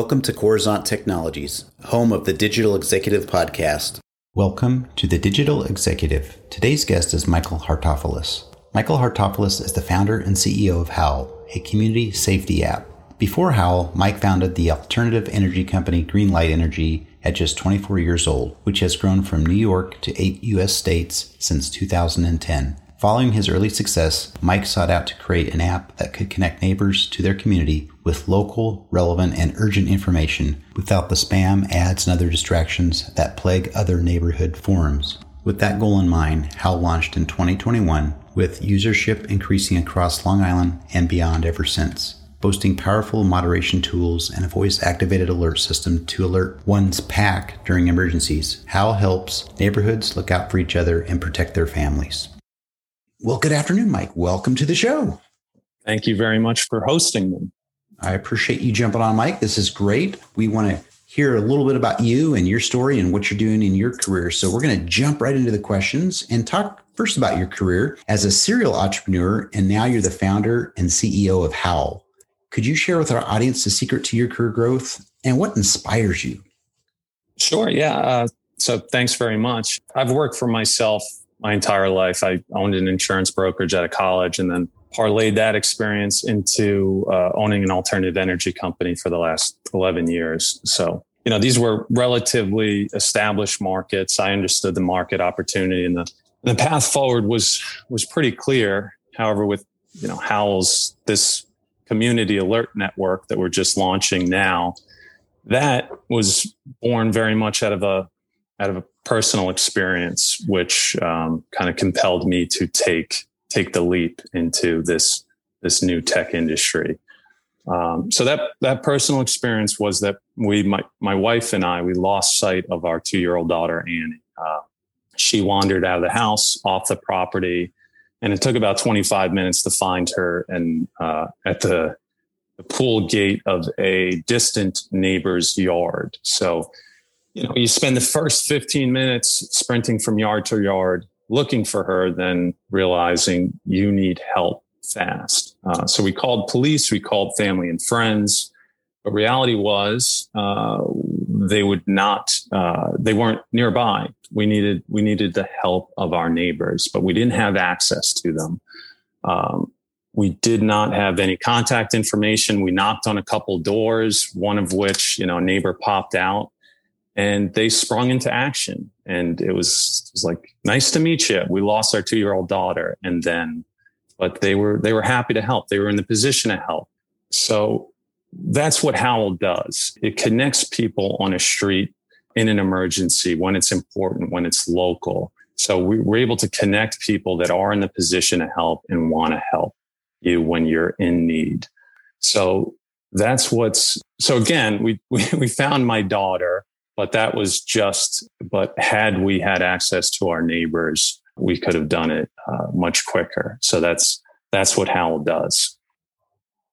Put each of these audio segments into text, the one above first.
Welcome to Coruzant Technologies, home of the Digital Executive Podcast. Welcome to the Digital Executive. Today's guest is Michael Hartofolis. Michael Hartofolis is the founder and CEO of Howl, a community safety app. Before Howl, Mike founded the alternative energy company Greenlight Energy at just 24 years old, which has grown from New York to eight U.S. states since 2010. Following his early success, Mike sought out to create an app that could connect neighbors to their community with local, relevant, and urgent information without the spam, ads, and other distractions that plague other neighborhood forums. With that goal in mind, Howl launched in 2021 with usership increasing across Long Island and beyond ever since boasting powerful moderation tools and a voice activated alert system to alert one's pack during emergencies. Howl helps neighborhoods look out for each other and protect their families. Well, good afternoon, Mike. Welcome to the show. Thank you very much for hosting me. I appreciate you jumping on, Mike. This is great. We want to hear a little bit about you and your story and what you're doing in your career. So we're going to jump right into the questions and talk first about your career as a serial entrepreneur. And now you're the founder and CEO of Howl. Could you share with our audience the secret to your career growth and what inspires you? Sure. Yeah. Uh, so thanks very much. I've worked for myself my entire life. I owned an insurance brokerage at a college and then parlayed that experience into uh, owning an alternative energy company for the last 11 years. So, you know, these were relatively established markets. I understood the market opportunity and the, the path forward was, was pretty clear. However, with, you know, Howl's, this community alert network that we're just launching now, that was born very much out of a, out of a personal experience, which um, kind of compelled me to take take the leap into this this new tech industry. Um, so that that personal experience was that we, my my wife and I, we lost sight of our two year old daughter Annie. Uh, she wandered out of the house, off the property, and it took about 25 minutes to find her and uh, at the, the pool gate of a distant neighbor's yard. So you know, you spend the first 15 minutes sprinting from yard to yard looking for her, then realizing you need help fast. Uh, so we called police, we called family and friends. But reality was uh, they would not, uh, they weren't nearby. We needed, we needed the help of our neighbors, but we didn't have access to them. Um, we did not have any contact information. We knocked on a couple doors, one of which, you know, a neighbor popped out and they sprung into action. And it was, it was like, nice to meet you. We lost our two year old daughter. And then, but they were, they were happy to help. They were in the position to help. So that's what Howl does. It connects people on a street in an emergency when it's important, when it's local. So we, we're able to connect people that are in the position to help and want to help you when you're in need. So that's what's so again we, we we found my daughter but that was just, but had we had access to our neighbors, we could have done it uh, much quicker. So that's, that's what Howl does.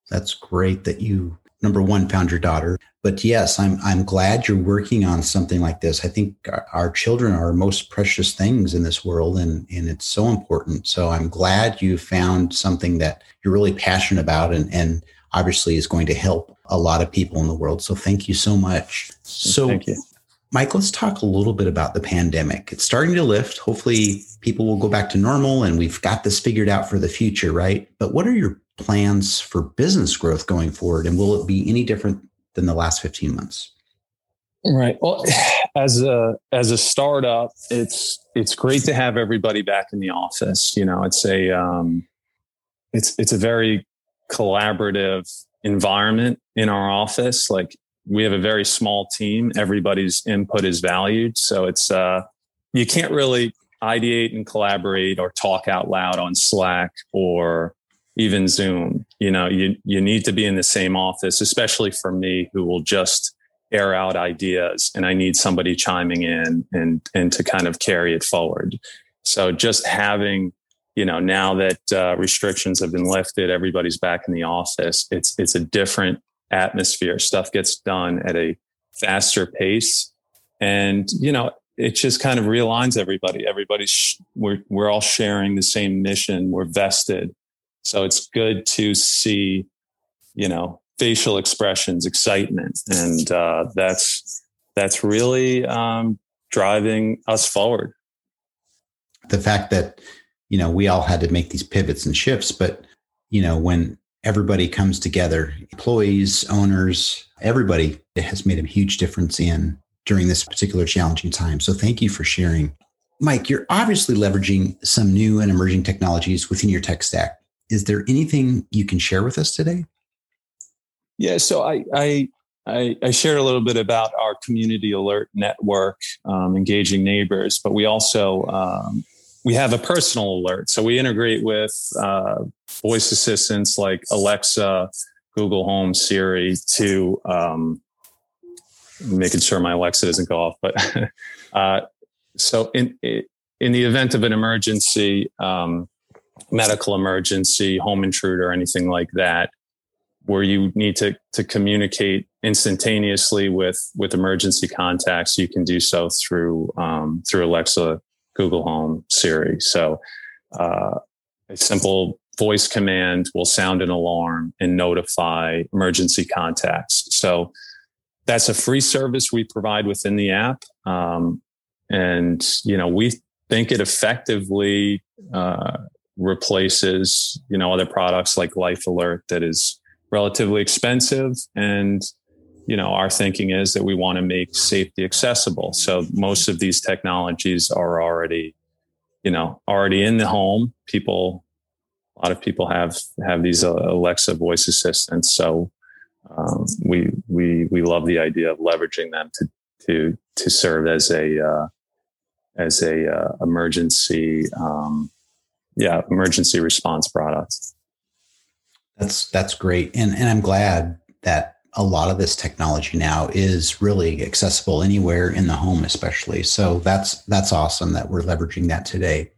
That's great that you number one found your daughter. But yes i'm i'm glad you're working on something like this. I think our, our, children are our most precious things in this world and and it's so important. So i'm glad you found something that you're really passionate about and and obviously is going to help a lot of people in the world. So thank you so much. So thank you Mike, let's talk a little bit about the pandemic. It's starting to lift. Hopefully, people will go back to normal and we've got this figured out for the future, right? But what are your plans for business growth going forward? And will it be any different than the last 15 months? Right. Well, as a as a startup, it's it's great to have everybody back in the office. You know, it's a um, it's it's a very collaborative environment in our office. Like we have a very small team. Everybody's input is valued. So it's, uh, you can't really ideate and collaborate or talk out loud on Slack or even Zoom. You know, you, you need to be in the same office, especially for me who will just air out ideas and I need somebody chiming in and, and to kind of carry it forward. So just having, you know, now that uh, restrictions have been lifted, everybody's back in the office. It's, it's a different atmosphere. Stuff gets done at a faster pace. And, you know, it just kind of realigns everybody. Everybody's, we're, we're all sharing the same mission. We're vested. So it's good to see, you know, facial expressions, excitement, and uh, that's that's really um, driving us forward. The fact that you know we all had to make these pivots and shifts, but you know when everybody comes together, employees, owners, everybody, it has made a huge difference in during this particular challenging time. So thank you for sharing. Mike, you're obviously leveraging some new and emerging technologies within your tech stack. Is there anything you can share with us today? Yeah, so I I I, I shared a little bit about our community alert network, um, engaging neighbors, but we also um, we have a personal alert. So we integrate with uh, voice assistants like Alexa, Google Home, Siri to um, making sure my Alexa doesn't go off. But uh, so in in the event of an emergency, um, medical emergency, home intruder, anything like that, where you need to to communicate instantaneously with with emergency contacts, you can do so through um, through Alexa, Google Home, Siri. So uh, a simple voice command will sound an alarm and notify emergency contacts. So that's a free service we provide within the app. Um, and, you know, we think it effectively uh, replaces, you know, other products like Life Alert that is relatively expensive. And, you know, our thinking is that we want to make safety accessible. So most of these technologies are already, you know, already in the home. People, a lot of people have have these uh, Alexa voice assistants. So um, we we we love the idea of leveraging them to to to serve as a uh, as a uh, emergency um, yeah emergency response product. That's that's great, and and I'm glad that a lot of this technology now is really accessible anywhere in the home, especially. So that's that's awesome that we're leveraging that today.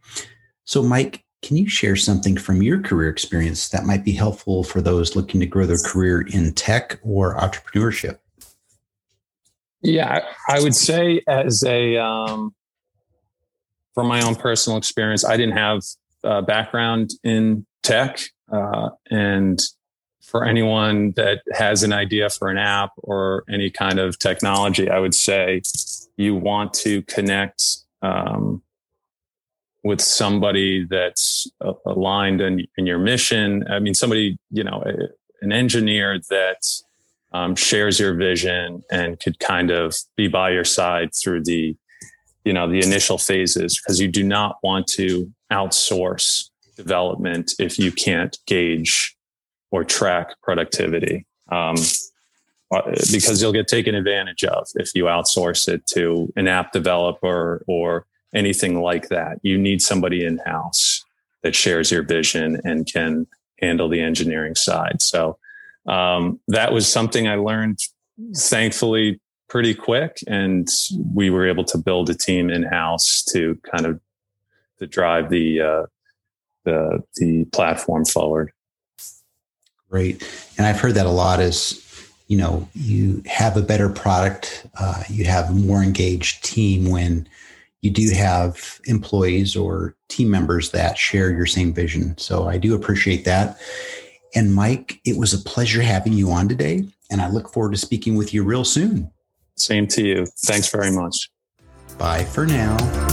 So, Mike, can you share something from your career experience that might be helpful for those looking to grow their career in tech or entrepreneurship? Yeah, I would say as a um, from my own personal experience, I didn't have a background in tech, uh, and for anyone that has an idea for an app or any kind of technology, I would say you want to connect um, with somebody that's aligned in, in your mission. I mean, somebody, you know, an engineer that um, shares your vision and could kind of be by your side through the, you know, the initial phases, because you do not want to outsource development if you can't gauge or track productivity. Um, uh, because you'll get taken advantage of if you outsource it to an app developer or anything like that. You need somebody in house that shares your vision and can handle the engineering side. So um, that was something I learned, thankfully, pretty quick, and we were able to build a team in house to kind of to drive the uh, the the platform forward. Great, and I've heard that a lot. Is you know you have a better product, uh, you have a more engaged team when you do have employees or team members that share your same vision. So I do appreciate that. And Mike, it was a pleasure having you on today. And I look forward to speaking with you real soon. Same to you. Thanks very much. Bye for now.